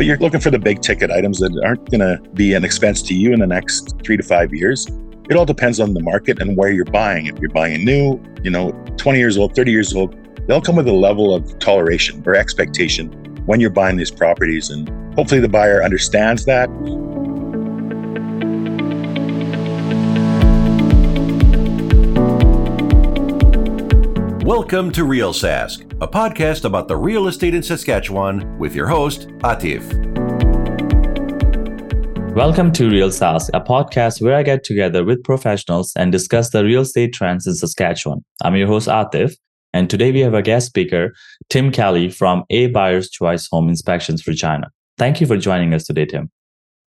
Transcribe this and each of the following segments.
but you're looking for the big ticket items that aren't going to be an expense to you in the next three to five years. It all depends on the market and where you're buying. If you're buying new, you know, 20 years old, 30 years old, they'll come with a level of toleration or expectation when you're buying these properties. And hopefully the buyer understands that. Welcome to Real Sask, a podcast about the real estate in Saskatchewan with your host, Atif. Welcome to Real Sask, a podcast where I get together with professionals and discuss the real estate trends in Saskatchewan. I'm your host, Atif, and today we have a guest speaker, Tim Kelly from A Buyer's Choice Home Inspections Regina. Thank you for joining us today, Tim.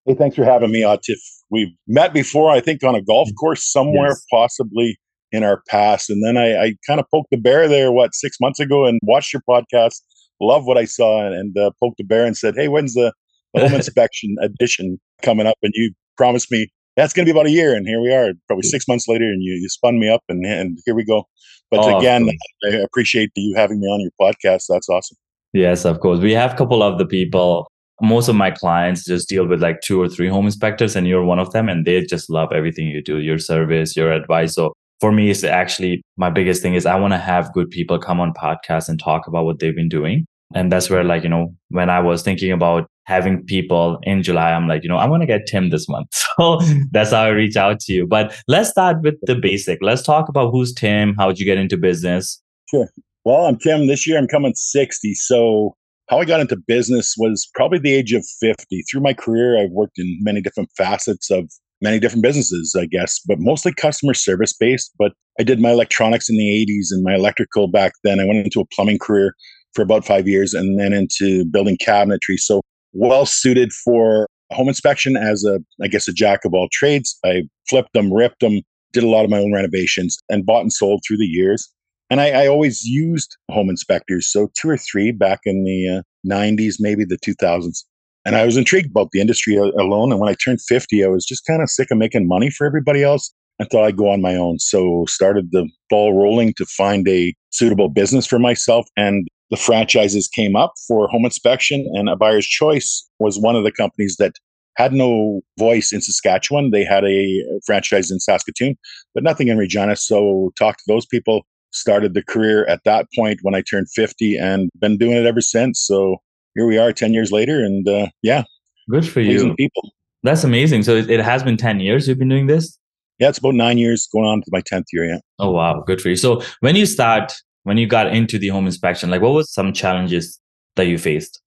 Hey, thanks for having me, Atif. We've met before, I think, on a golf mm. course somewhere, yes. possibly in our past. And then I, I kind of poked the bear there, what, six months ago and watched your podcast, love what I saw, and, and uh, poked the bear and said, Hey, when's the, the home inspection edition coming up? And you promised me that's going to be about a year. And here we are, probably six months later, and you, you spun me up, and, and here we go. But oh, again, I appreciate you having me on your podcast. That's awesome. Yes, of course. We have a couple of the people most of my clients just deal with like two or three home inspectors and you're one of them and they just love everything you do your service your advice so for me is actually my biggest thing is i want to have good people come on podcasts and talk about what they've been doing. And that's where like you know when i was thinking about having people in july i'm like you know i want to get tim this month. So that's how i reach out to you. But let's start with the basic. Let's talk about who's tim how'd you get into business? Sure. Well i'm tim. This year i'm coming 60 so how I got into business was probably the age of 50. Through my career, I've worked in many different facets of many different businesses, I guess, but mostly customer service based. But I did my electronics in the 80s and my electrical back then. I went into a plumbing career for about five years and then into building cabinetry. So well suited for home inspection as a, I guess, a jack of all trades. I flipped them, ripped them, did a lot of my own renovations and bought and sold through the years. And I, I always used home inspectors. So two or three back in the uh, 90s, maybe the 2000s. And I was intrigued about the industry uh, alone. And when I turned 50, I was just kind of sick of making money for everybody else. I thought I'd go on my own. So started the ball rolling to find a suitable business for myself. And the franchises came up for home inspection and a buyer's choice was one of the companies that had no voice in Saskatchewan. They had a franchise in Saskatoon, but nothing in Regina. So talked to those people, started the career at that point when I turned 50 and been doing it ever since. So here we are 10 years later and uh, yeah. Good for you. people. That's amazing. So it, it, has been 10 years you've been doing this? Yeah it's about nine years going on to my 10th year yeah. Oh wow. Good for you. So when you start when you got into the home inspection like what was some challenges that you faced?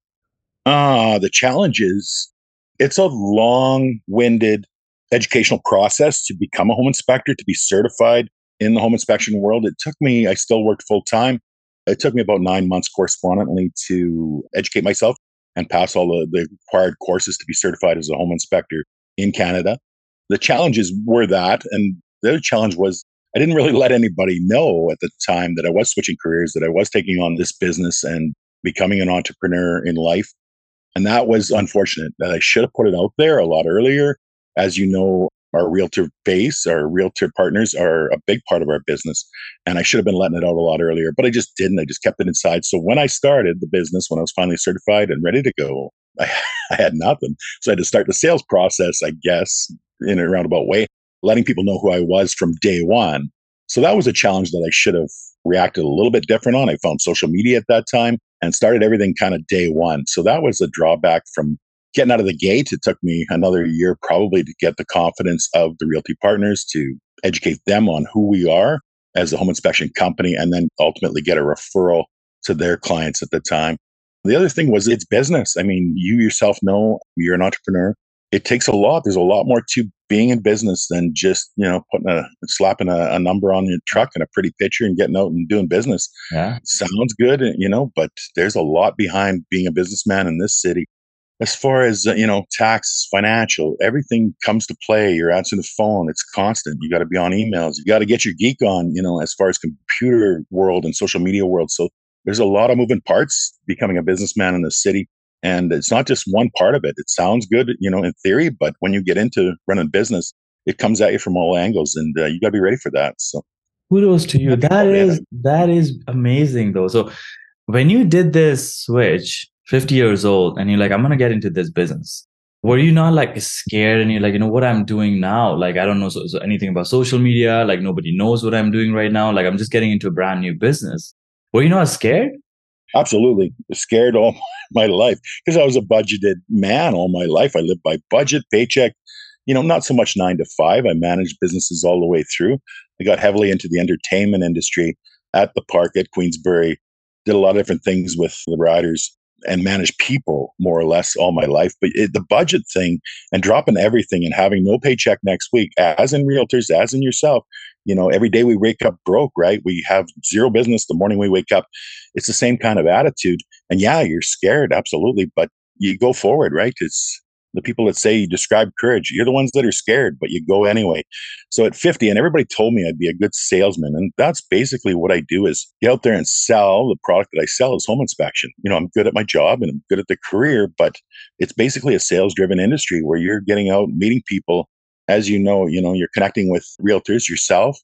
Ah uh, the challenges. It's a long-winded educational process to become a home inspector to be certified in the home inspection world. It took me i still worked full-time it took me about nine months correspondently to educate myself and pass all the, the required courses to be certified as a home inspector in Canada. The challenges were that. And the other challenge was I didn't really let anybody know at the time that I was switching careers, that I was taking on this business and becoming an entrepreneur in life. And that was unfortunate that I should have put it out there a lot earlier. As you know, our realtor base, our realtor partners are a big part of our business. And I should have been letting it out a lot earlier, but I just didn't. I just kept it inside. So when I started the business, when I was finally certified and ready to go, I, I had nothing. So I had to start the sales process, I guess, in a roundabout way, letting people know who I was from day one. So that was a challenge that I should have reacted a little bit different on. I found social media at that time and started everything kind of day one. So that was a drawback from getting out of the gate, it took me another year probably to get the confidence of the realty partners to educate them on who we are as a home inspection company and then ultimately get a referral to their clients at the time. The other thing was it's business. I mean, you yourself know you're an entrepreneur. It takes a lot. There's a lot more to being in business than just, you know, putting a slapping a, a number on your truck and a pretty picture and getting out and doing business. Yeah. Sounds good, you know, but there's a lot behind being a businessman in this city as far as uh, you know tax financial everything comes to play. You're answering the phone. It's constant. You got to be on emails. You got to get your geek on you know as far as computer world and social media world. So there's a lot of moving parts becoming a businessman in the city and it's not just one part of it. It sounds good you know in theory but when you get into running business it comes at you from all angles and uh, you got to be ready for that so. Kudos to you. That is that is amazing though. So when you did this switch 50 years old, and you're like, I'm going to get into this business. Were you not like scared and you're like, you know, what I'm doing now? Like, I don't know so, so anything about social media. Like, nobody knows what I'm doing right now. Like, I'm just getting into a brand new business. Were you not scared? Absolutely. Scared all my life because I was a budgeted man all my life. I lived by budget, paycheck, you know, not so much nine to five. I managed businesses all the way through. I got heavily into the entertainment industry at the park at Queensbury, did a lot of different things with the riders and manage people more or less all my life. But it, the budget thing and dropping everything and having no paycheck next week, as in realtors, as in yourself, you know, every day we wake up broke, right? We have zero business the morning we wake up. It's the same kind of attitude. And yeah, you're scared, absolutely, but you go forward, right? It's the people that say you describe courage you're the ones that are scared but you go anyway. So at 50 and everybody told me i'd be a good salesman and that's basically what i do is get out there and sell the product that i sell is home inspection. You know i'm good at my job and i'm good at the career but it's basically a sales driven industry where you're getting out meeting people. As you know you know you're connecting with realtors yourself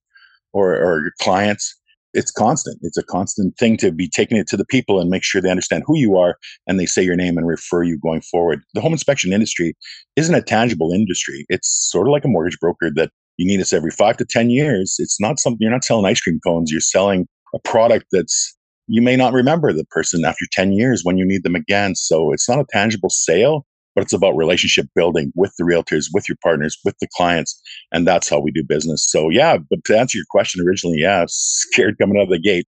or, or your clients it's constant. It's a constant thing to be taking it to the people and make sure they understand who you are and they say your name and refer you going forward. The home inspection industry isn't a tangible industry. It's sort of like a mortgage broker that you need us every five to 10 years. It's not something you're not selling ice cream cones. You're selling a product that's you may not remember the person after 10 years when you need them again. So it's not a tangible sale but it's about relationship building with the realtors, with your partners, with the clients. And that's how we do business. So, yeah, but to answer your question originally, yeah, scared coming out of the gate.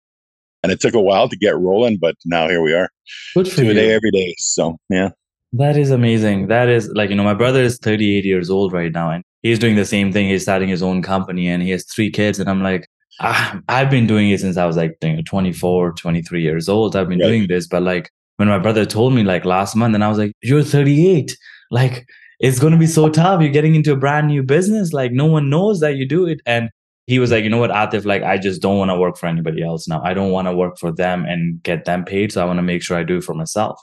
And it took a while to get rolling, but now here we are. Good for you. a day every day. So, yeah. That is amazing. That is like, you know, my brother is 38 years old right now and he's doing the same thing. He's starting his own company and he has three kids. And I'm like, ah, I've been doing it since I was like you 24, 23 years old. I've been right. doing this, but like when my brother told me like last month, and I was like, "You're 38. Like it's going to be so tough. You're getting into a brand new business. Like no one knows that you do it." And he was like, "You know what, Atif? Like I just don't want to work for anybody else now. I don't want to work for them and get them paid. So I want to make sure I do it for myself."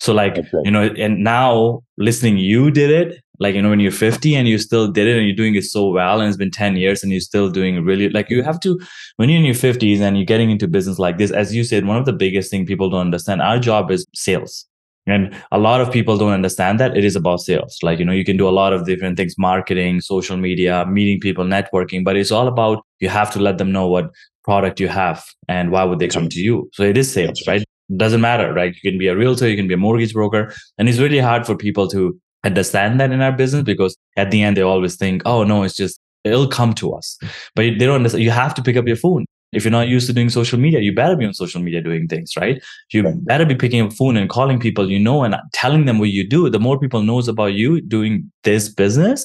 So like okay. you know, and now listening, you did it like you know when you're 50 and you still did it and you're doing it so well and it's been 10 years and you're still doing really like you have to when you're in your 50s and you're getting into business like this as you said one of the biggest thing people don't understand our job is sales. And a lot of people don't understand that it is about sales. Like you know you can do a lot of different things marketing social media meeting people networking but it's all about you have to let them know what product you have and why would they come to you. So it is sales right? Doesn't matter right? You can be a realtor you can be a mortgage broker and it's really hard for people to understand that in our business because at the end they always think, oh no, it's just it'll come to us. But they don't understand. You have to pick up your phone. If you're not used to doing social media, you better be on social media doing things, right? You right. better be picking up phone and calling people you know and telling them what you do. The more people knows about you doing this business,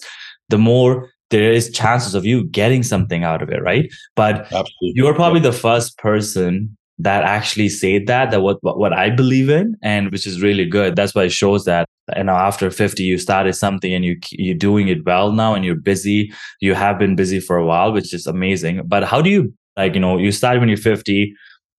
the more there is chances of you getting something out of it, right? But Absolutely. you're probably the first person that actually said that that what what I believe in and which is really good that's why it shows that you know after 50 you started something and you you're doing it well now and you're busy you have been busy for a while which is amazing but how do you like you know you started when you're 50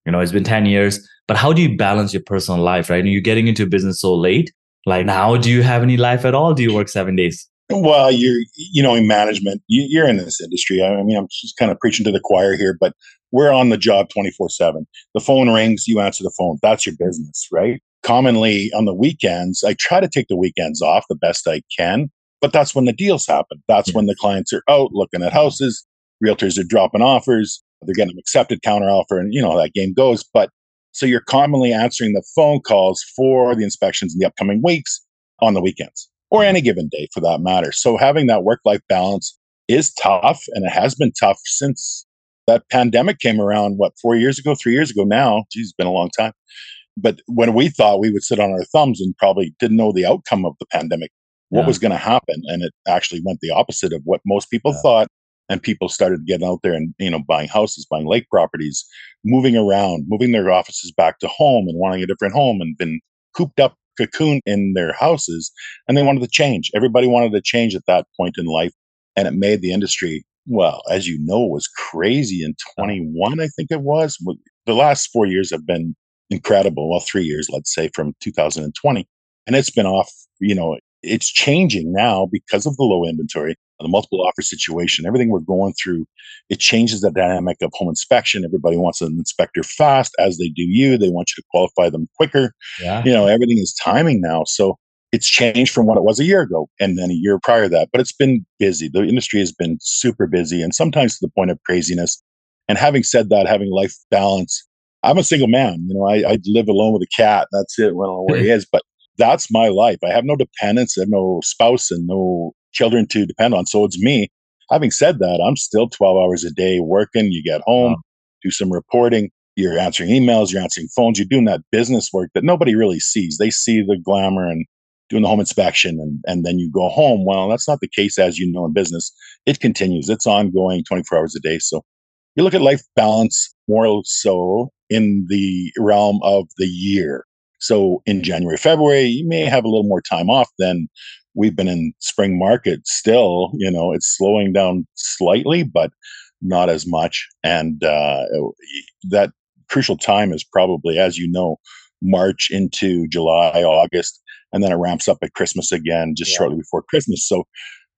you know it's been 10 years but how do you balance your personal life right and you're getting into business so late like now do you have any life at all do you work 7 days well, you're, you know, in management, you, are in this industry. I mean, I'm just kind of preaching to the choir here, but we're on the job 24 7. The phone rings, you answer the phone. That's your business, right? Commonly on the weekends, I try to take the weekends off the best I can, but that's when the deals happen. That's when the clients are out looking at houses, realtors are dropping offers, they're getting an accepted counter offer, and you know how that game goes. But so you're commonly answering the phone calls for the inspections in the upcoming weeks on the weekends or mm-hmm. any given day for that matter. So having that work life balance is tough and it has been tough since that pandemic came around, what, four years ago, three years ago now? Geez, it's been a long time. But when we thought we would sit on our thumbs and probably didn't know the outcome of the pandemic, what yeah. was going to happen, and it actually went the opposite of what most people yeah. thought. And people started getting out there and you know buying houses, buying lake properties, moving around, moving their offices back to home, and wanting a different home, and been cooped up cocoon in their houses and they wanted to change. Everybody wanted to change at that point in life. And it made the industry, well, as you know, was crazy in 21, I think it was. The last four years have been incredible. Well, three years, let's say, from 2020. And it's been off, you know, it's changing now because of the low inventory. the multiple offer situation, everything we're going through, it changes the dynamic of home inspection. Everybody wants an inspector fast, as they do you. They want you to qualify them quicker. Yeah. You know, everything is timing now. So it's changed from what it was a year ago and then a year prior to that. But it's been busy. The industry has been super busy and sometimes to the point of craziness. And having said that, having life balance, I'm a single man. You know, I, I live alone with a cat. That's it. I don't know where he is, but that's my life. I have no dependents. I have no spouse and no children to depend on. So it's me. Having said that, I'm still 12 hours a day working. You get home, wow. do some reporting. You're answering emails, you're answering phones, you're doing that business work that nobody really sees. They see the glamour and doing the home inspection and, and then you go home. Well, that's not the case as you know in business. It continues, it's ongoing 24 hours a day. So you look at life balance more so in the realm of the year. So in January, February, you may have a little more time off than we've been in spring market still. You know, it's slowing down slightly, but not as much. And uh, that crucial time is probably, as you know, March into July, August, and then it ramps up at Christmas again, just yeah. shortly before Christmas. So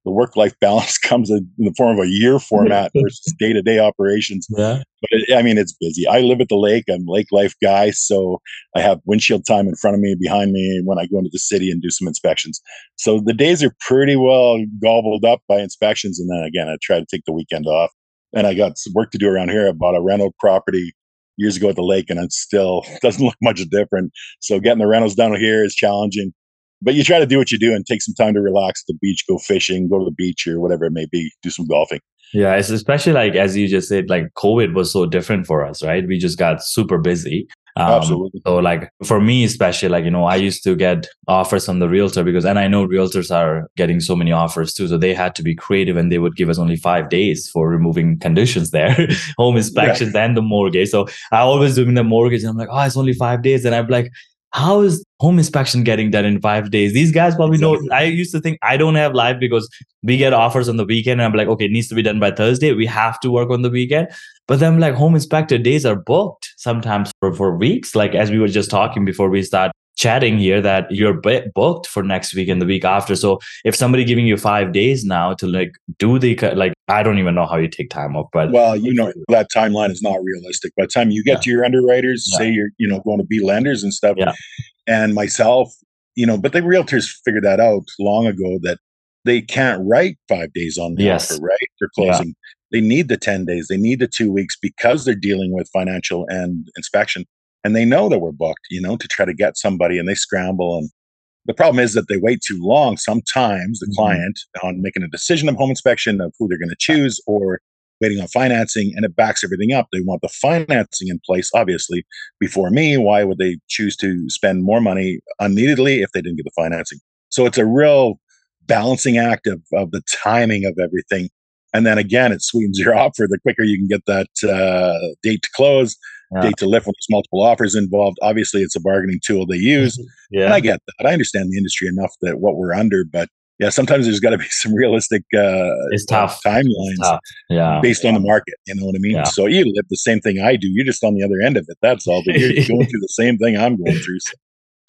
the work life balance comes in the form of a year format versus day to day operations. Yeah. But it, I mean, it's busy. I live at the lake. I'm lake life guy. So I have windshield time in front of me, behind me when I go into the city and do some inspections. So the days are pretty well gobbled up by inspections. And then again, I try to take the weekend off. And I got some work to do around here. I bought a rental property years ago at the lake and it still doesn't look much different. So getting the rentals down here is challenging but you try to do what you do and take some time to relax at the beach, go fishing, go to the beach or whatever it may be, do some golfing. Yeah, it's especially like as you just said, like COVID was so different for us, right? We just got super busy. Um, Absolutely. So, like for me, especially, like you know, I used to get offers from the realtor because, and I know realtors are getting so many offers too. So they had to be creative, and they would give us only five days for removing conditions there, home inspections yeah. and the mortgage. So I always doing the mortgage, and I'm like, oh, it's only five days, and I'm like, how is home inspection getting done in five days? These guys probably exactly. know. I used to think I don't have live because we get offers on the weekend, and I'm like, okay, it needs to be done by Thursday. We have to work on the weekend. But then, like, home inspector days are booked sometimes for, for weeks. Like, as we were just talking before we start chatting here that you're booked for next week and the week after. So if somebody giving you five days now to like do the like, I don't even know how you take time off, but well, you know that timeline is not realistic. By the time you get yeah. to your underwriters, yeah. say you're you know going to be lenders and stuff, yeah. and myself, you know, but the realtors figured that out long ago that they can't write five days on the yes. offer, right? They're closing. They need the 10 days, they need the two weeks because they're dealing with financial and inspection and they know that we're booked, you know, to try to get somebody and they scramble. And the problem is that they wait too long sometimes, the mm-hmm. client, on making a decision of home inspection of who they're going to choose or waiting on financing and it backs everything up. They want the financing in place, obviously, before me. Why would they choose to spend more money unneededly if they didn't get the financing? So it's a real balancing act of, of the timing of everything. And then again, it sweetens your offer. The quicker you can get that uh, date to close, yeah. date to lift when there's multiple offers involved. Obviously, it's a bargaining tool they use. yeah. And I get that. I understand the industry enough that what we're under, but yeah, sometimes there's got to be some realistic uh, it's tough. timelines it's tough. Yeah. based on the market. You know what I mean? Yeah. So you live the same thing I do. You're just on the other end of it. That's all. But you're going through the same thing I'm going through. So.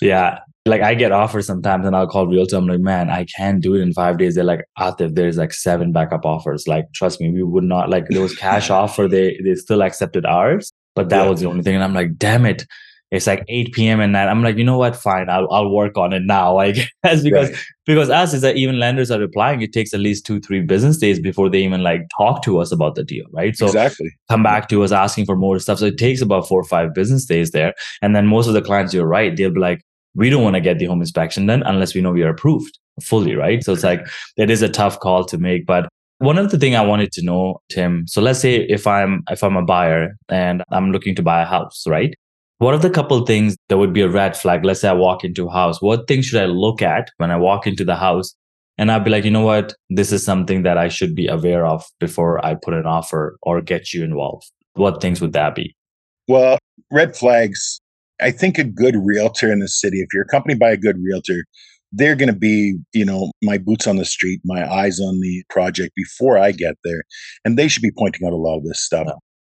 Yeah. Like I get offers sometimes and I'll call realtor. I'm like, man, I can't do it in five days. They're like, Atif, there's like seven backup offers. Like, trust me, we would not like those cash offer. They they still accepted ours. But that yeah. was the only thing. And I'm like, damn it. It's like 8 p.m. and night. I'm like, you know what? Fine, I'll I'll work on it now. I guess because right. because us is that even lenders are replying. It takes at least two three business days before they even like talk to us about the deal, right? So exactly come back to us asking for more stuff. So it takes about four or five business days there. And then most of the clients, you're right, they'll be like, we don't want to get the home inspection done unless we know we are approved fully, right? So it's like it is a tough call to make, but one of the thing I wanted to know, Tim. So let's say if I'm if I'm a buyer and I'm looking to buy a house, right? What are the couple things that would be a red flag? Let's say I walk into a house. What things should I look at when I walk into the house? And I'd be like, you know what? This is something that I should be aware of before I put an offer or get you involved. What things would that be? Well, red flags. I think a good realtor in the city, if you're accompanied by a good realtor, they're going to be, you know, my boots on the street, my eyes on the project before I get there. And they should be pointing out a lot of this stuff.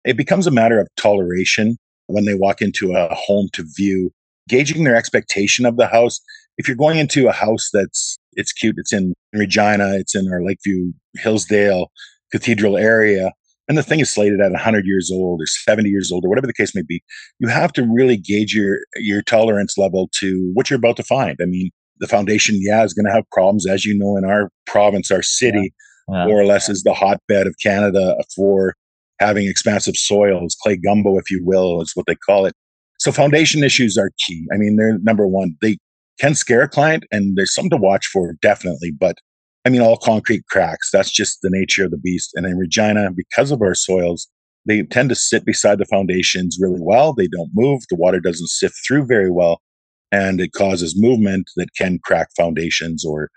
It becomes a matter of toleration when they walk into a home to view, gauging their expectation of the house. If you're going into a house that's It's cute. It's in Regina. It's in our Lakeview, Hillsdale, Cathedral area. And the thing is slated at 100 years old or 70 years old or whatever the case may be. You have to really gauge your your tolerance level to what you're about to find. I mean, the foundation, yeah, is going to have problems, as you know, in our province, our city, yeah. Yeah. more or less is the hotbed of Canada for having expansive soils, clay gumbo, if you will, is what they call it. So foundation issues are key. I mean, they're number one. They can scare a client, and there's something to watch for, definitely. But I mean, all concrete cracks. That's just the nature of the beast. And in Regina, because of our soils, they tend to sit beside the foundations really well. They don't move. The water doesn't sift through very well and it causes movement that can crack foundations or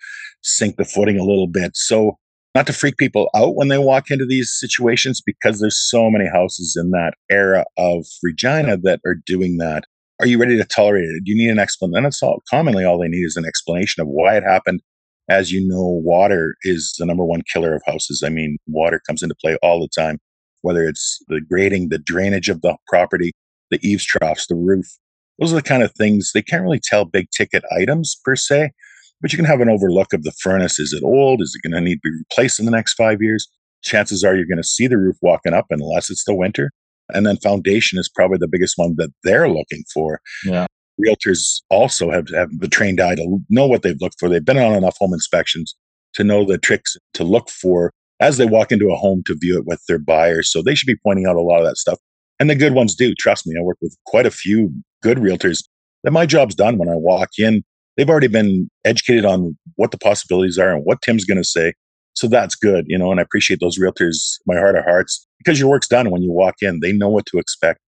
sink the footing a little bit. So, not to freak people out when they walk into these situations because there's so many houses in that era of Regina that are doing that. Are you ready to tolerate it? Do you need an explanation? And it's all commonly all they need is an explanation of why it happened. As you know, water is the number one killer of houses. I mean, water comes into play all the time, whether it's the grading, the drainage of the property, the eaves troughs, the roof, those are the kind of things they can't really tell big ticket items per se, but you can have an overlook of the furnace. Is it old? Is it going to need to be replaced in the next five years? Chances are you're going to see the roof walking up unless it's the winter. And then foundation is probably the biggest one that they're looking for. Yeah. Realtors also have, have the trained eye to know what they've looked for. They've been on enough home inspections to know the tricks to look for as they walk into a home to view it with their buyers. So they should be pointing out a lot of that stuff. And the good ones do. Trust me, I work with quite a few good realtors that my job's done when I walk in. They've already been educated on what the possibilities are and what Tim's going to say. So that's good, you know, and I appreciate those realtors, my heart of hearts, because your work's done when you walk in. They know what to expect.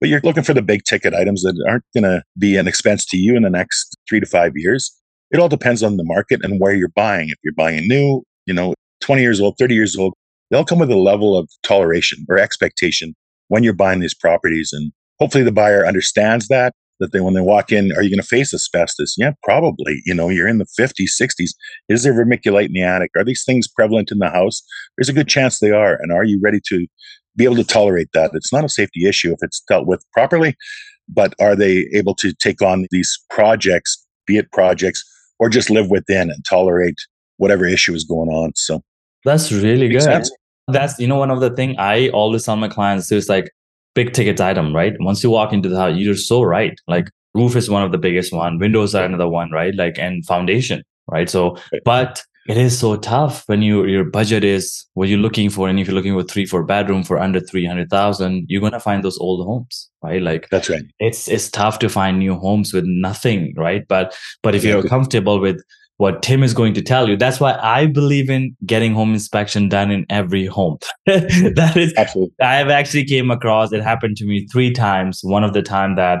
But you're looking for the big ticket items that aren't going to be an expense to you in the next three to five years. It all depends on the market and where you're buying. If you're buying new, you know, 20 years old, 30 years old, they'll come with a level of toleration or expectation when you're buying these properties. And hopefully the buyer understands that that they when they walk in are you going to face asbestos? Yeah probably you know you're in the 50s 60s is there vermiculite in the attic? Are these things prevalent in the house? There's a good chance they are and are you ready to be able to tolerate that? It's not a safety issue if it's dealt with properly but are they able to take on these projects be it projects or just live within and tolerate whatever issue is going on so. That's really good. sense. That's you know one of the thing i always tell my clients is like big ticket item, right? Once you walk into the house, you're so right. Like roof is one of the biggest one, windows are another one, right? Like and foundation, right? So, but it is so tough when you your budget is what you're looking for, and if you're looking for three, four bedroom for under three hundred thousand, you're gonna find those old homes, right? Like that's right. It's it's tough to find new homes with nothing, right? But but if you're comfortable with what Tim is going to tell you. That's why I believe in getting home inspection done in every home. that is absolutely. I've actually came across it happened to me three times. One of the time that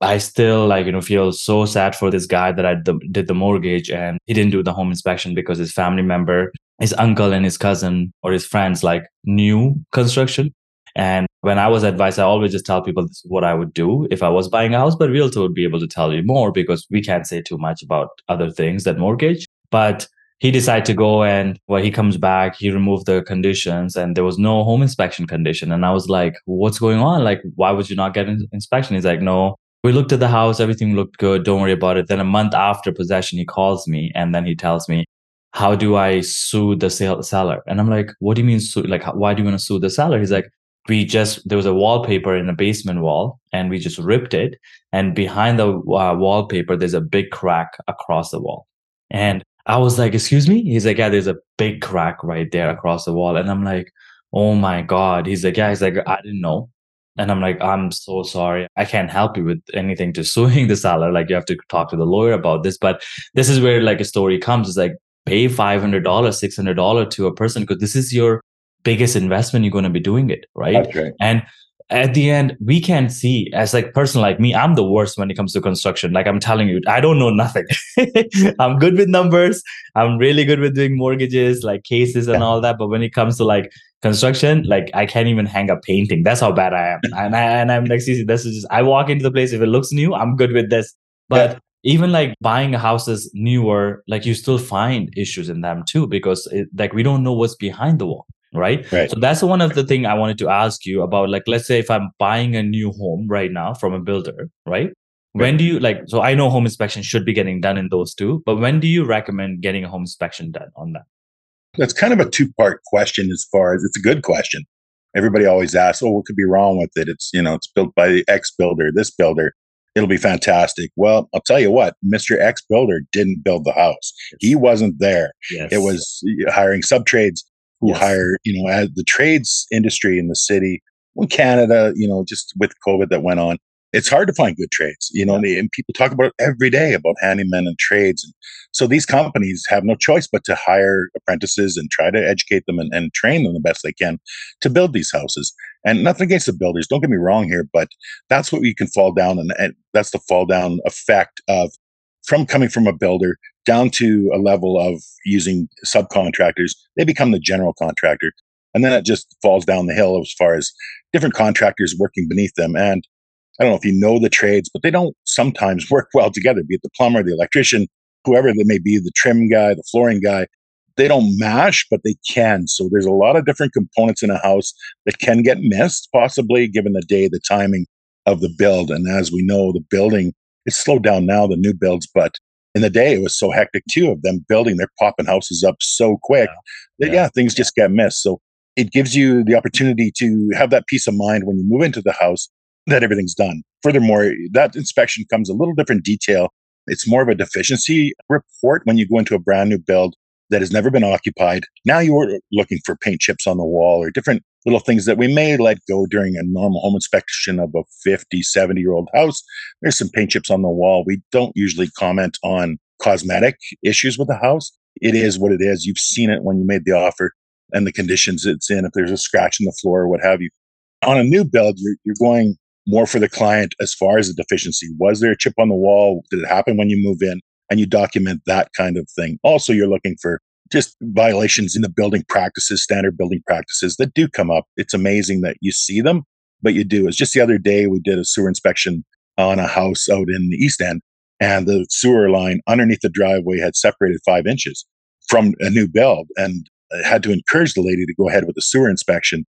I still like you know feel so sad for this guy that I did the mortgage and he didn't do the home inspection because his family member, his uncle and his cousin or his friends like new construction and when I was advised, I always just tell people this is what I would do if I was buying a house, but Realtor would be able to tell you more because we can't say too much about other things than mortgage. But he decided to go and when he comes back, he removed the conditions and there was no home inspection condition. And I was like, what's going on? Like, why would you not get an inspection? He's like, no, we looked at the house, everything looked good. Don't worry about it. Then a month after possession, he calls me and then he tells me, how do I sue the sale- seller? And I'm like, what do you mean sue? Like, why do you want to sue the seller? He's like, we just there was a wallpaper in the basement wall and we just ripped it. And behind the uh, wallpaper there's a big crack across the wall. And i was like excuse me? He's like yeah there's a big crack right there across the wall. And i'm like oh my god. He's like yeah. He's like i didn't know. And i'm like i'm so sorry. I can't help you with anything to suing the seller. Like you have to talk to the lawyer about this. But this is where like a story comes. It's like pay $500 $600 to a person because this is your biggest investment you're going to be doing it right? Right. and at the end we can see as like person like me i'm the worst when it comes to construction. Like i'm telling you i don't know nothing. I'm good with numbers. I'm really good with doing mortgages like cases and yeah. all that. But when it comes to like construction like i can't even hang a painting. That's how bad i am. And, I, and i'm like see this is just i walk into the place if it looks new i'm good with this. But yeah even like buying a house is newer like you still find issues in them too because it, like we don't know what's behind the wall right? right so that's one of the thing i wanted to ask you about like let's say if i'm buying a new home right now from a builder right When do you like? So I know home inspection should be getting done in those two, but when do you recommend getting a home inspection done on that? That's kind of a two part question as far as it's a good question. Everybody always asks, oh, what could be wrong with it? It's, you know, it's built by the X builder, this builder. It'll be fantastic. Well, I'll tell you what, Mr. X builder didn't build the house. He wasn't there. Yes. It was uh, hiring sub trades who Yes. hire, you know, as the trades industry in the city, in Canada, you know, just with COVID that went on, it's hard to find good trades, you know, and, and people talk about it every day about handymen and trades. And so these companies have no choice but to hire apprentices and try to educate them and, and train them the best they can to build these houses. And nothing against the builders, don't get me wrong here, but that's what we can fall down and, and that's the fall down effect of from coming from a builder down to a level of using subcontractors, they become the general contractor. And then it just falls down the hill as far as different contractors working beneath them. And I don't know if you know the trades, but they don't sometimes work well together, be it the plumber, the electrician, whoever they may be, the trim guy, the flooring guy. They don't mash, but they can. So there's a lot of different components in a house that can get missed, possibly given the day, the timing of the build. And as we know, the building, it's slowed down now, the new builds, but in the day it was so hectic too of them building they're popping houses up so quick that Yeah. yeah, things just get missed. So it gives you the opportunity to have that peace of mind when you move into the house that everything's done. Furthermore that inspection comes a little different detail. It's more of a deficiency report when you go into a brand new build that has never been occupied now you're looking for paint chips on the wall or different little things that we may let go during a normal home inspection of a 50 70 year old house there's some paint chips on the wall. We don't usually comment on cosmetic issues with the house. It is what it is. You've seen it when you made the offer and the conditions it's in. If there's a scratch in the floor or what have you. On a new build, you're, you're going more for the client as far as the deficiency. Was there a chip on the wall? Did it happen when you move in? And you document that kind of thing. Also, you're looking for just violations in the building practices, standard building practices that do come up. It's amazing that you see them, but you do. It's just the other day we did a sewer inspection on a house out in the East End, and the sewer line underneath the driveway had separated five inches from a new build, and I had to encourage the lady to go ahead with the sewer inspection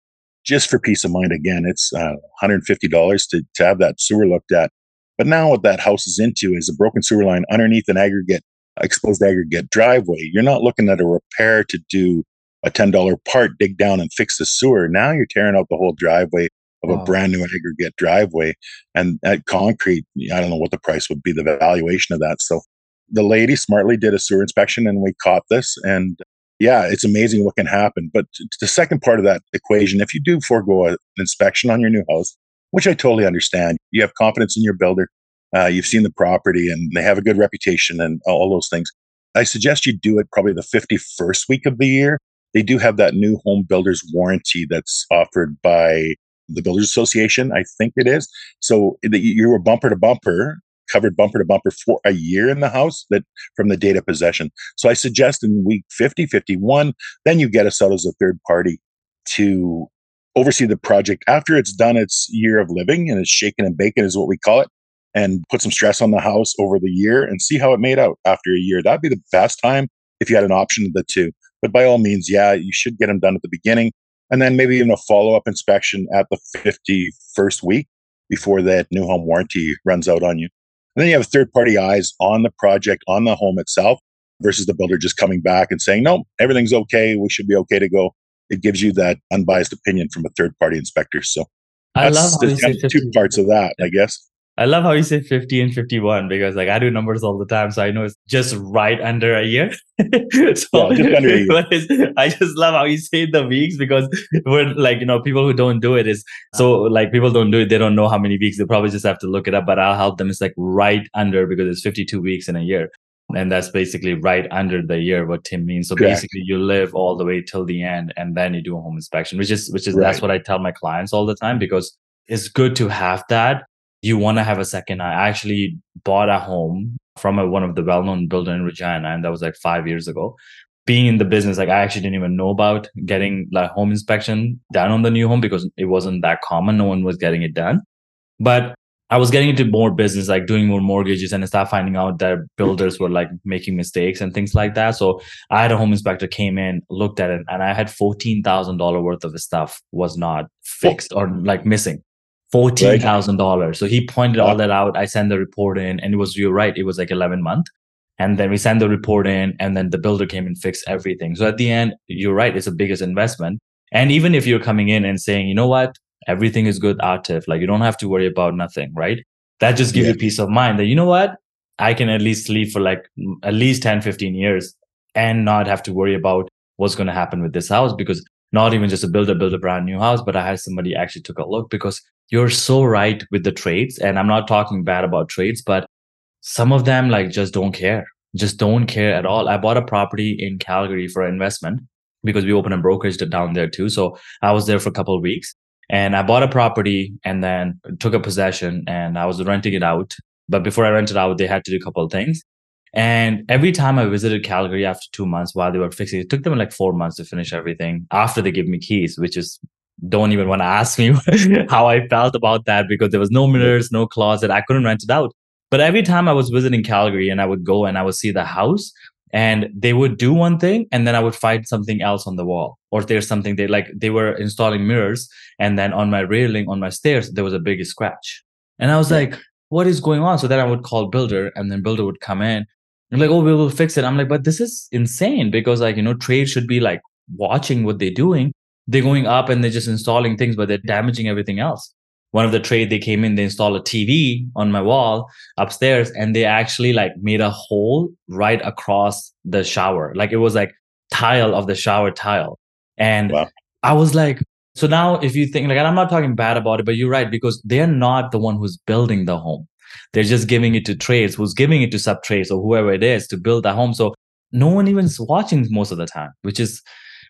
just for peace of mind. Again, it's uh, $150 to, to have that sewer looked at. But now what that house is into is a broken sewer line underneath an aggregate, uh, exposed aggregate driveway. You're not looking at a repair to do a $10 part, dig down and fix the sewer. Now you're tearing out the whole driveway of a brand new aggregate driveway. And at concrete, I don't know what the price would be, the valuation of that. So the lady smartly did a sewer inspection and we caught this. And yeah, it's amazing what can happen. But the second part of that equation, if you do forego an inspection on your new house, which I totally understand, you have confidence in your builder, uh, you've seen the property and they have a good reputation and all those things. I suggest you do it probably the 51st week of the year. They do have that new home builder's warranty that's offered by the Builders Association, I think it is. So you were bumper to bumper, covered bumper to bumper for a year in the house that from the date of possession. So I suggest in week 50, 51, then you get us out as a third party to oversee the project after it's done its year of living and it's shaken and bacon is what we call it and put some stress on the house over the year and see how it made out after a year. That'd be the best time if you had an option of the two. But by all means, yeah, you should get them done at the beginning and then maybe even a follow up inspection at the 51st week before that new home warranty runs out on you. And then you have third party eyes on the project, on the home itself, versus the builder just coming back and saying, no, everything's okay. We should be okay to go. It gives you that unbiased opinion from a third party inspector. So I love how you say two parts of that, I guess. I love how you say 50 and 51 because like I do numbers all the time. So I know it's just right under a year. so Yeah, just under a year. I just love how you say the weeks because we're like, you know, people who don't do it is so like people don't do it. They don't know how many weeks. They probably just have to look it up, but I'll help them. It's like right under because it's 52 weeks in a year. And that's basically right under the year what Tim means. So Correct. basically you live all the way till the end and then you do a home inspection, which is which is that's what I tell my clients all the time because it's good to have that you want to have a second eye. I actually bought a home from a, one of the well-known builder in Regina, and that was like five years ago. Being in the business, like I actually didn't even know about getting like home inspection done on the new home because it wasn't that common. No one was getting it done. But I was getting into more business, like doing more mortgages, and I started finding out that builders were like making mistakes and things like that. So I had a home inspector came in, looked at it, and I had fourteen thousand dollar worth of stuff was not fixed or like missing fourteen thousand dollars. So he pointed all that out. I sent the report in, and it was you're right. It was like eleven month, and then we sent the report in, and then the builder came and fixed everything. So at the end, you're right. It's the biggest investment. And even if you're coming in and saying, you know what, everything is good, Atif, like you don't have to worry about nothing, right? That just gives yeah. you peace of mind that you know what, I can at least sleep for like at least 10, 15 years and not have to worry about what's going to happen with this house because not even just a builder build a brand new house, but I had somebody actually took a look because you're so right with the trades. And I'm not talking bad about trades, but some of them like just don't care, just don't care at all. I bought a property in Calgary for investment because we opened a brokerage down there too. So I was there for a couple of weeks and I bought a property and then took a possession and I was renting it out. But before I rented out, they had to do a couple of things. And every time I visited Calgary after two months while they were fixing it, took them like four months to finish everything after they gave me keys, which is don't even want to ask me how I felt about that because there was no mirrors, no closet. I couldn't rent it out. But every time I was visiting Calgary and I would go and I would see the house and they would do one thing and then I would find something else on the wall. Or there's something they like they were installing mirrors and then on my railing on my stairs there was a big scratch. And I was like, what is going on? So then I would call builder and then builder would come in and like, oh, we will fix it. I'm like, but this is insane because like, you know, trade should be like watching what they're doing. They're going up and they're just installing things, but they're damaging everything else. One of the trade they came in, they installed a TV on my wall upstairs and they actually like made a hole right across the shower. Like it was like tile of the shower tile. And wow. I was like, so now if you think like, I'm not talking bad about it, but you're right, because they're not the one who's building the home. They're just giving it to trades, who's giving it to sub trades or whoever it is to build a home. So no one even is watching most of the time, which is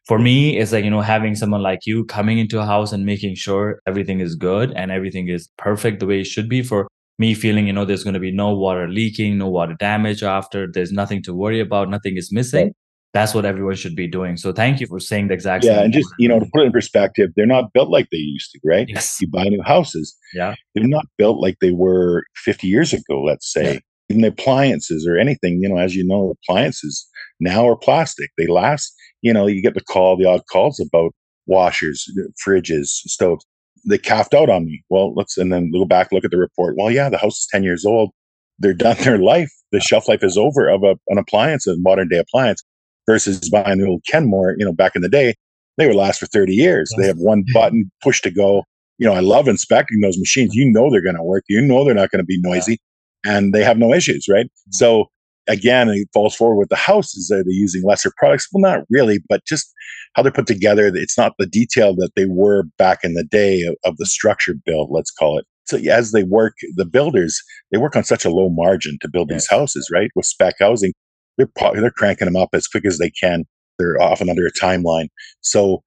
for me, it's like, you know, having someone like you coming into a house and making sure everything is good and everything is perfect the way it should be for me feeling, you know, there's going to be no water leaking, no water damage after, there's nothing to worry about, nothing is missing that's what everyone should be doing. So thank you for saying the exact same. yeah, and just you know to put it in perspective, they're not built like they used to, right? Yes. You buy new houses, yeah, they're not built like they were 50 years ago. Let's say yeah. even the appliances or anything, you know, as you know, appliances now are plastic. They last. You know, you get the call, the odd calls about washers, fridges, stoves. They capped out on me. Well, let's and then go back, look at the report. Well, yeah, the house is 10 years old. They're done their life. The shelf life is over of a, an appliance, a modern day appliance versus buying the old Kenmore, you know, back in the day, they would last for 30 years. They have one button push to go. You know, I love inspecting those machines. You know they're going to work. You know they're not going to be noisy and they have no issues, right? Mm-hmm. So again, it falls forward with the houses that they're using lesser products. Well, not really, but just how they're put together. It's not the detail that they were back in the day of, of the structure build, let's call it. So as they work, the builders, they work on such a low margin to build yes. these houses, right? With spec housing, they're they're cranking them up as quick as they can. They're often under a timeline, so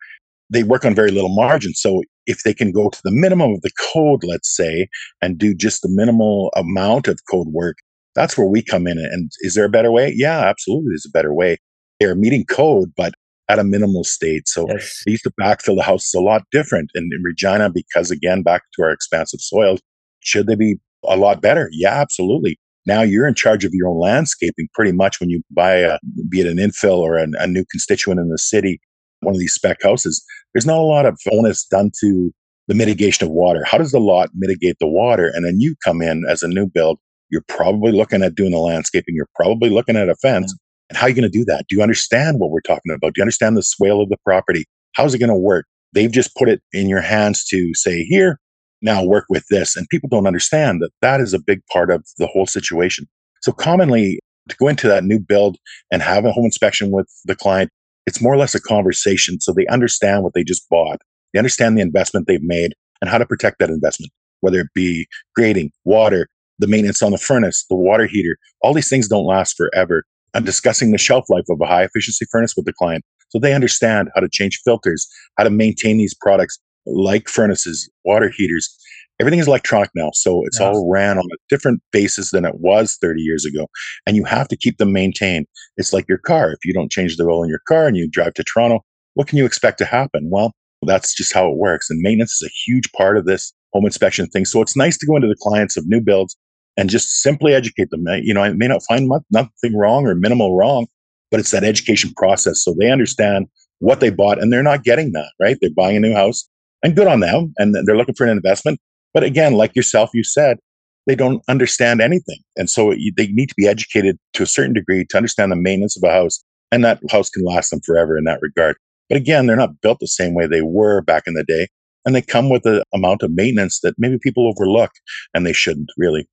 they work on very little margin. So if they can go to the minimum of the code, let's say, and do just the minimal amount of code work, that's where we come in. And is there a better way? Yeah, absolutely, there's a better way. They're meeting code, but at a minimal state. So yes. they used to backfill the houses a lot different in, in Regina because, again, back to our expansive soils, should they be a lot better? Yeah, absolutely. Now you're in charge of your own landscaping pretty much when you buy a, be it an infill or a, a new constituent in the city, one of these spec houses. There's not a lot of onus done to the mitigation of water. How does the lot mitigate the water? And then you come in as a new build, you're probably looking at doing the landscaping, you're probably looking at a fence. And how are you going to do that? Do you understand what we're talking about? Do you understand the swale of the property? How's it going to work? They've just put it in your hands to say, here, now work with this. And people don't understand that that is a big part of the whole situation. So commonly to go into that new build and have a home inspection with the client, it's more or less a conversation. So they understand what they just bought. They understand the investment they've made and how to protect that investment, whether it be grading, water, the maintenance on the furnace, the water heater. All these things don't last forever. I'm discussing the shelf life of a high efficiency furnace with the client. So they understand how to change filters, how to maintain these products like furnaces, water heaters. Everything is electronic now. So it's yes. all ran on a different basis than it was 30 years ago. And you have to keep them maintained. It's like your car. If you don't change the oil in your car and you drive to Toronto, what can you expect to happen? Well, that's just how it works. And maintenance is a huge part of this home inspection thing. So it's nice to go into the clients of new builds and just simply educate them. You know, I may not find nothing wrong or minimal wrong, but it's that education process. So they understand what they bought and they're not getting that, right? They're buying a new house and good on them. And they're looking for an investment. But again, like yourself, you said, they don't understand anything. And so they need to be educated to a certain degree to understand the maintenance of a house. And that house can last them forever in that regard. But again, they're not built the same way they were back in the day. And they come with an amount of maintenance that maybe people overlook and they shouldn't really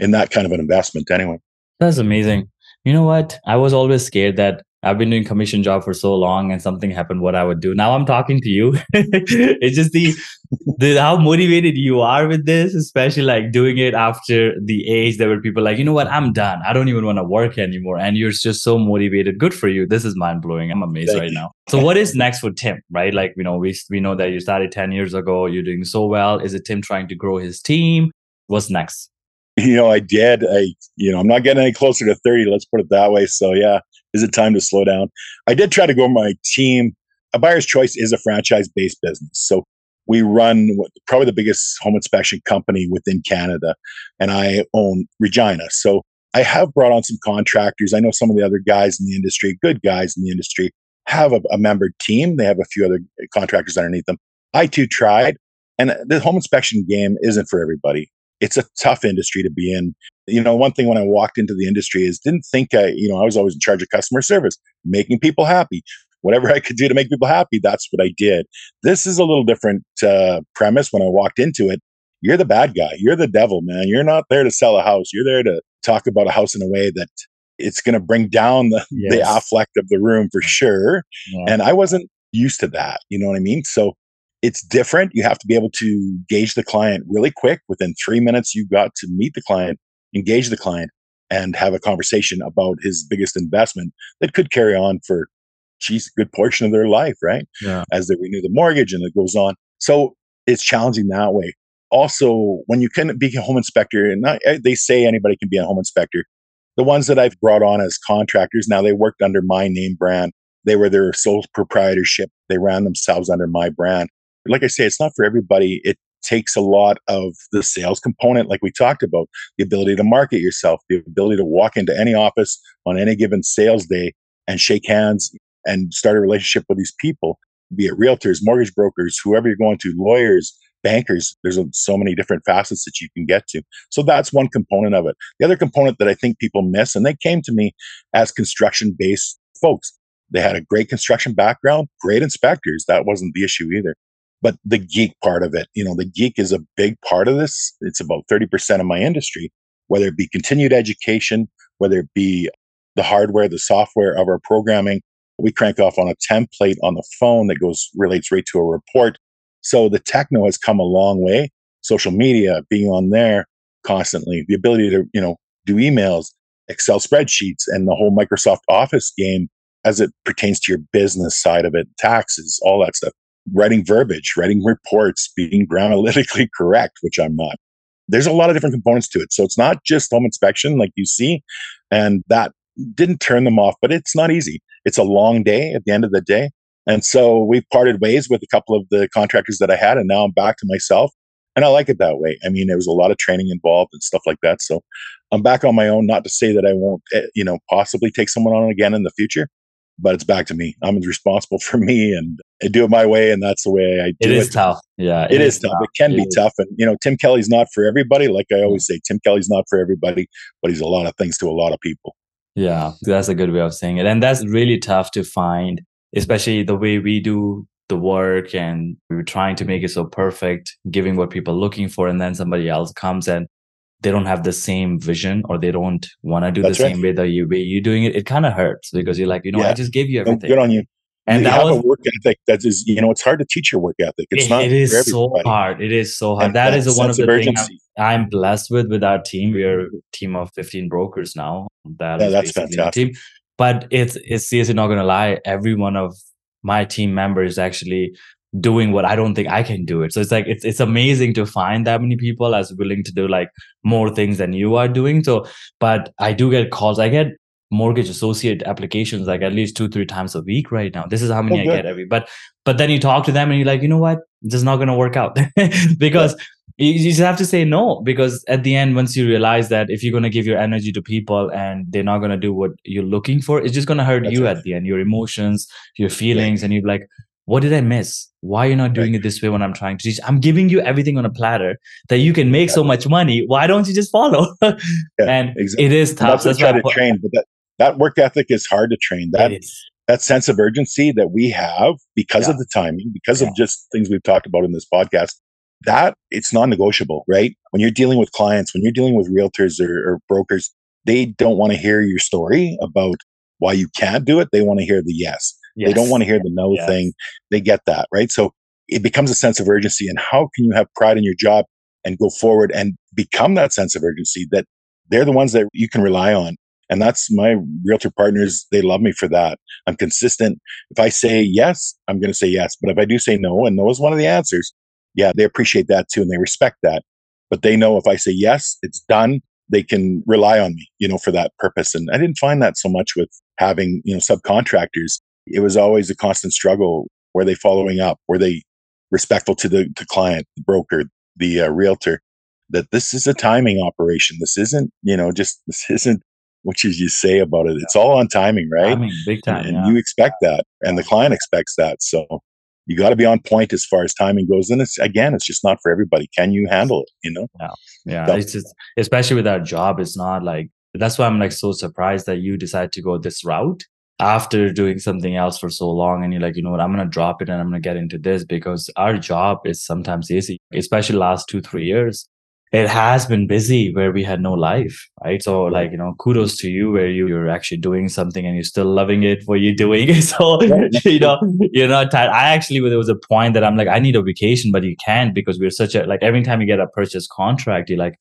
in that kind of an investment anyway. That's amazing. You know what? I was always scared that I've been doing commission job for so long and something happened, what I would do. Now I'm talking to you. it's just the, the how motivated you are with this, especially like doing it after the age that were people like, you know what, I'm done. I don't even want to work anymore. And you're just so motivated. Good for you. This is mind blowing. I'm amazed Thank right you. now. So what is next for Tim, right? Like, you know, we we know that you started 10 years ago. You're doing so well. Is it Tim trying to grow his team? What's next? You know, I did. I, you know, I'm not getting any closer to 30. Let's put it that way. So yeah, is it time to slow down? I did try to grow my team. A buyer's choice is a franchise based business. So we run probably the biggest home inspection company within Canada, and I own Regina. So I have brought on some contractors. I know some of the other guys in the industry, good guys in the industry, have a, a member team. They have a few other contractors underneath them. I too tried, and the home inspection game isn't for everybody. It's a tough industry to be in you know, one thing when I walked into the industry is didn't think I, you know, I was always in charge of customer service, making people happy. Whatever I could do to make people happy, that's what I did. This is a little different uh, premise when I walked into it. You're the bad guy. You're the devil, man. You're not there to sell a house. You're there to talk about a house in a way that it's going to bring down the, yes. the affect of the room for sure. Yeah. And I wasn't used to that. You know what I mean? So it's different. You have to be able to gauge the client really quick. Within three minutes, you've got to meet the client engage the client and have a conversation about his biggest investment that could carry on for geez, a good portion of their life, right? Yeah. As they renew the mortgage and it goes on. So it's challenging that way. Also, when you can be a home inspector, and not, they say anybody can be a home inspector. The ones that I've brought on as contractors, now they worked under my name brand. They were their sole proprietorship. They ran themselves under my brand. Like I say, it's not for everybody. It takes a lot of the sales component, like we talked about, the ability to market yourself, the ability to walk into any office on any given sales day and shake hands and start a relationship with these people, be it realtors, mortgage brokers, whoever you're going to, lawyers, bankers. There's so many different facets that you can get to. So that's one component of it. The other component that I think people miss, and they came to me as construction based folks. They had a great construction background, great inspectors. That wasn't the issue either but the geek part of it, you know, the geek is a big part of this. It's about 30% of my industry, whether it be continued education, whether it be the hardware, the software of our programming. We crank off on a template on the phone that goes relates right to a report. So the techno has come a long way. Social media, being on there constantly, the ability to, you know, do emails, Excel spreadsheets, and the whole Microsoft Office game as it pertains to your business side of it, taxes, all that stuff writing verbiage, writing reports, being analytically correct, which I'm not. There's a lot of different components to it. So it's not just home inspection like you see. And that didn't turn them off, but it's not easy. It's a long day at the end of the day. And so we parted ways with a couple of the contractors that I had, and now I'm back to myself. And I like it that way. I mean, there was a lot of training involved and stuff like that. So I'm back on my own, not to say that I won't, eh, you know, possibly take someone on again in the future, but it's back to me. I'm responsible for me and I do it my way. And that's the way I do it. It is tough. Yeah. it, it is, is tough. tough. It can it be is. tough. And, you know, Tim Kelly's not for everybody. Like I always say, Tim Kelly's not for everybody, but he's a lot of things to a lot of people. Yeah. That's a good way of saying it. And that's really tough to find, especially the way we do the work and we're trying to make it so perfect, giving what people are looking for. And then somebody else comes and they don't have the same vision or they don't want to do That's the right. same way that you way you doing it, it kind of hurts because you're like, you know, yeah. I just gave you everything. Good on you. And you that have was, a work ethic that is, you know, it's hard to teach your work ethic. It's it, not. It is so hard. It is so hard. And that is one of the things I'm, I'm, blessed with with our team. We're a team of 15 brokers now. That yeah, that's fantastic. Team. But it's it's seriously not going to lie. Every one of my team members actually doing what I don't think I can do it. So it's like it's it's amazing to find that many people as willing to do like more things than you are doing. So, but I do get calls. I get mortgage associate applications like at least two three times a week right now. This is how many oh, I get every. But but then you talk to them and you're like, you know what, this is not going to work out because. Yeah. You just have to say no because at the end, once you realize that if you're going to give your energy to people and they're not going to do what you're looking for, it's just going to hurt That's you right. at the end, your emotions, your feelings, yeah. and you're like, what did I miss? Why are you not doing right. it this way when I'm trying to teach? I'm giving you everything on a platter that you can make so much money. Why don't you just follow? yeah, and exactly. it is tough. that's, that's to train, but that, that work ethic is hard to train. That that sense of urgency that we have because yeah. of the timing, because of just things we've talked about in this podcast, that it's non-negotiable, right? When you're dealing with clients, when you're dealing with realtors or, or brokers, they don't want to hear your story about why you can't do it. They want to hear the yes. Yes. They don't want to hear the no yes. thing. They get that, right? So it becomes a sense of urgency. And how can you have pride in your job and go forward and become that sense of urgency that they're the ones that you can rely on? And that's my realtor partners. They love me for that. I'm consistent. If I say yes, I'm going to say yes. But if I do say no, and no is one of the answers, yeah, they appreciate that too. And they respect that. But they know if I say yes, it's done. They can rely on me, you know, for that purpose. And I didn't find that so much with having, you know, subcontractors. It was always a constant struggle. Were they following up? Were they respectful to the to client, the broker, the uh, realtor? That this is a timing operation. This isn't, you know, just this isn't what you, you say about it. It's all on timing, right? Timing, big time. And, yeah. you expect that, and the client expects that. So you got to be on point as far as timing goes. And it's again, it's just not for everybody. Can you handle it? You know? Yeah, yeah. It's just, especially with our job, it's not like that's why I'm like so surprised that you decide to go this route after doing something else for so long and you're like you know what i'm gonna drop it and i'm gonna get into this because our job is sometimes easy especially last two three years. It has been busy where we had no life right? So like you know kudos to you where you, you're actually doing something and you're still loving it what you're doing so you know you're not tired. I actually there was a point that i'm like i need a vacation but you can't because we're such a like every time you get a purchase contract you're like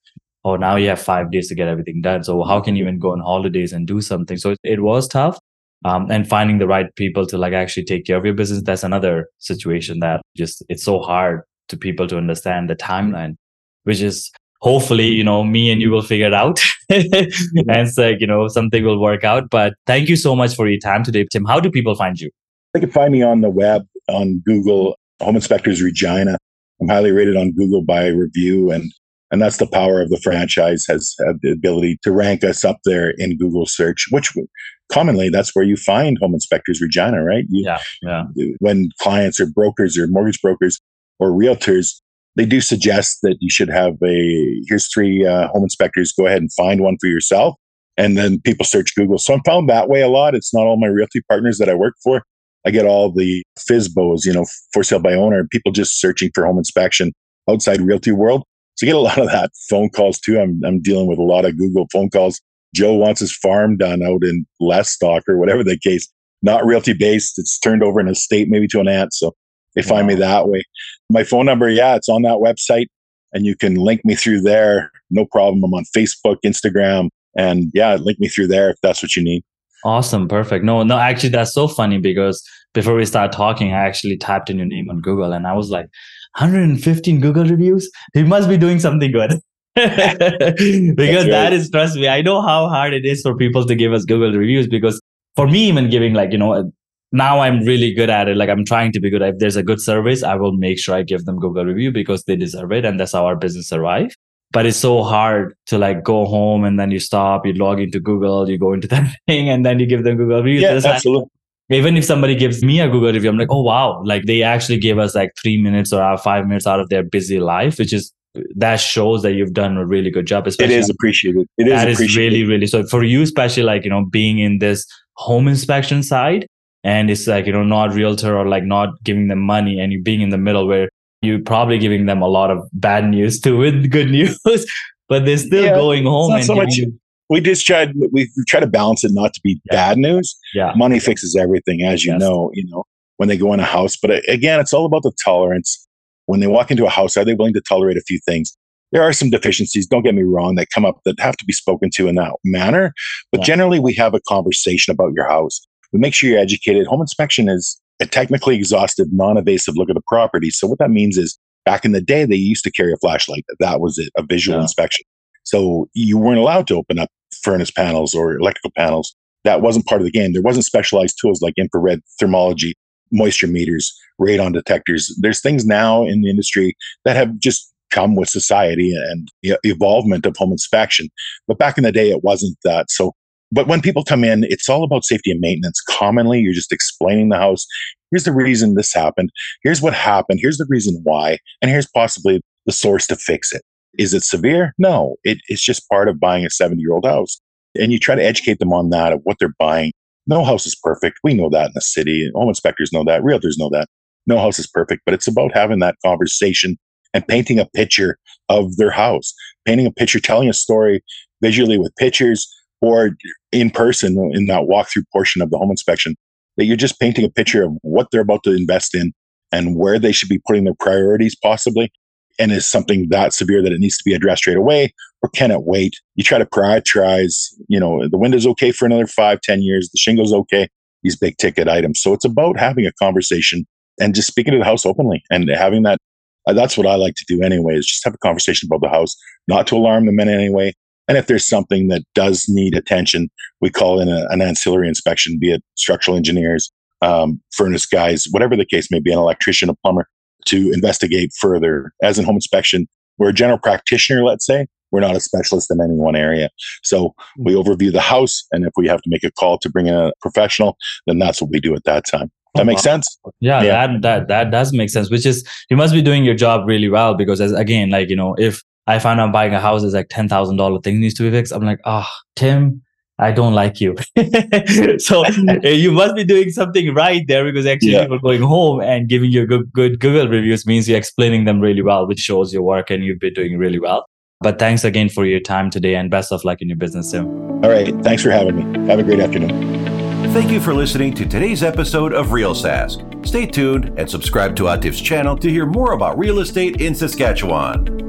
oh now you have five days to get everything done. So how can you even go on holidays and do something? So it, it was tough um, and finding the right people to like actually take care of your business that's another situation that just it's so hard to people to understand the timeline which is hopefully you know me and you will figure it out. And it's like you know something will work out. But thank you so much for your time today tim. How do people find you? They can find me on the web on google home inspectors regina. I'm highly rated on google by review and and that's the power of the franchise has had the ability to rank us up there in google search which commonly that's where you find home inspectors regina right? You, yeah yeah. when clients or brokers or mortgage brokers or realtors they do suggest that you should have a here's three uh, home inspectors go ahead and find one for yourself. And then people search google. So i'm found that way a lot. It's not all my realty partners that i work for. I get all the fsbos you know for sale by owner people just searching for home inspection outside realty world so you get a lot of that phone calls too i'm, I'm dealing with a lot of google phone calls joe wants his farm done out in Lestock or whatever the case not realty based it's turned over an estate maybe to an aunt so they find wow. me that way. My phone number, yeah, it's on that website and you can link me through there. No problem. I'm on Facebook, Instagram, and yeah, link me through there if that's what you need. Awesome. Perfect. No, no, actually, that's so funny because before we start talking, I actually typed in your name on Google and I was like, 115 Google reviews? He must be doing something good. because right. that is, trust me, I know how hard it is for people to give us Google reviews because for me, even giving like, you know, uh, now I'm really good at it. Like I'm trying to be good. If there's a good service, I will make sure I give them Google review because they deserve it. And that's how our business survive. But it's so hard to like go home and then you stop, you log into Google, you go into that thing and then you give them Google review. Yeah, absolutely. Even if somebody gives me a Google review, I'm like, oh wow, like they actually gave us like three minutes or uh, five minutes out of their busy life, which is that shows that you've done a really good job. Especially it is appreciated. It is appreciated. That is really, really so for you, especially like you know being in this home inspection side and it's like you know not realtor or like not giving them money and you being in the middle where you're probably giving them a lot of bad news too with good news but they're still yeah, going home and so much, you, we just tried we try to balance it not to be yeah. bad news yeah money fixes everything as you yes. know you know when they go in a house but uh, again it's all about the tolerance when they walk into a house are they willing to tolerate a few things there are some deficiencies don't get me wrong that come up that have to be spoken to in that manner but yeah. generally we have a conversation about your house we make sure you're educated. Home inspection is a technically exhaustive, non-invasive look at the property. So what that means is back in the day, they used to carry a flashlight. That was it, a visual yeah. inspection. So you weren't allowed to open up furnace panels or electrical panels. That wasn't part of the game. There wasn't specialized tools like infrared thermology, moisture meters, radon detectors. There's things now in the industry that have just come with society and the evolvement of home inspection. But back in the day, it wasn't that. So But when people come in, it's all about safety and maintenance. Commonly, you're just explaining the house. Here's the reason this happened. Here's what happened. Here's the reason why. And here's possibly the source to fix it. Is it severe? No, it, it's just part of buying a 70 year old house. And you try to educate them on that, of what they're buying. No house is perfect. We know that in the city. Home inspectors know that. Realtors know that. No house is perfect, but it's about having that conversation and painting a picture of their house, painting a picture, telling a story visually with pictures or in person in that walkthrough portion of the home inspection, that you're just painting a picture of what they're about to invest in and where they should be putting their priorities possibly and is something that severe that it needs to be addressed straight away or can it wait? You try to prioritize you know the window's okay for another five ten years the shingle's okay these big ticket items. So it's about having a conversation and just speaking to the house openly and having that uh, that's what i like to do anyway is just have a conversation about the house not to alarm them in any way. And if there's something that does need attention we call in a, an ancillary inspection be it structural engineers um, furnace guys whatever the case may be an electrician a plumber to investigate further. As in home inspection, we're a general practitioner, let's say. We're not a specialist in any one area. So we mm-hmm. overview the house. And if we have to make a call to bring in a professional, then that's what we do at that time. That makes sense. Yeah, yeah, that that that does make sense. Which is you must be doing your job really well because as again, like you know, if I find I'm buying a house is like ten thousand dollar thing needs to be fixed, I'm like, ah, oh, Tim, I don't like you. so eh, you must be doing something right there because actually yeah. people going home and giving you good, good Google reviews means you're explaining them really well, which shows your work and you've been doing really well. But thanks again for your time today and best of luck in your business, Tim. All right. Thanks for having me. Have a great afternoon. Thank you for listening to today's episode of Real Sask. Stay tuned and subscribe to Atif's channel to hear more about real estate in Saskatchewan.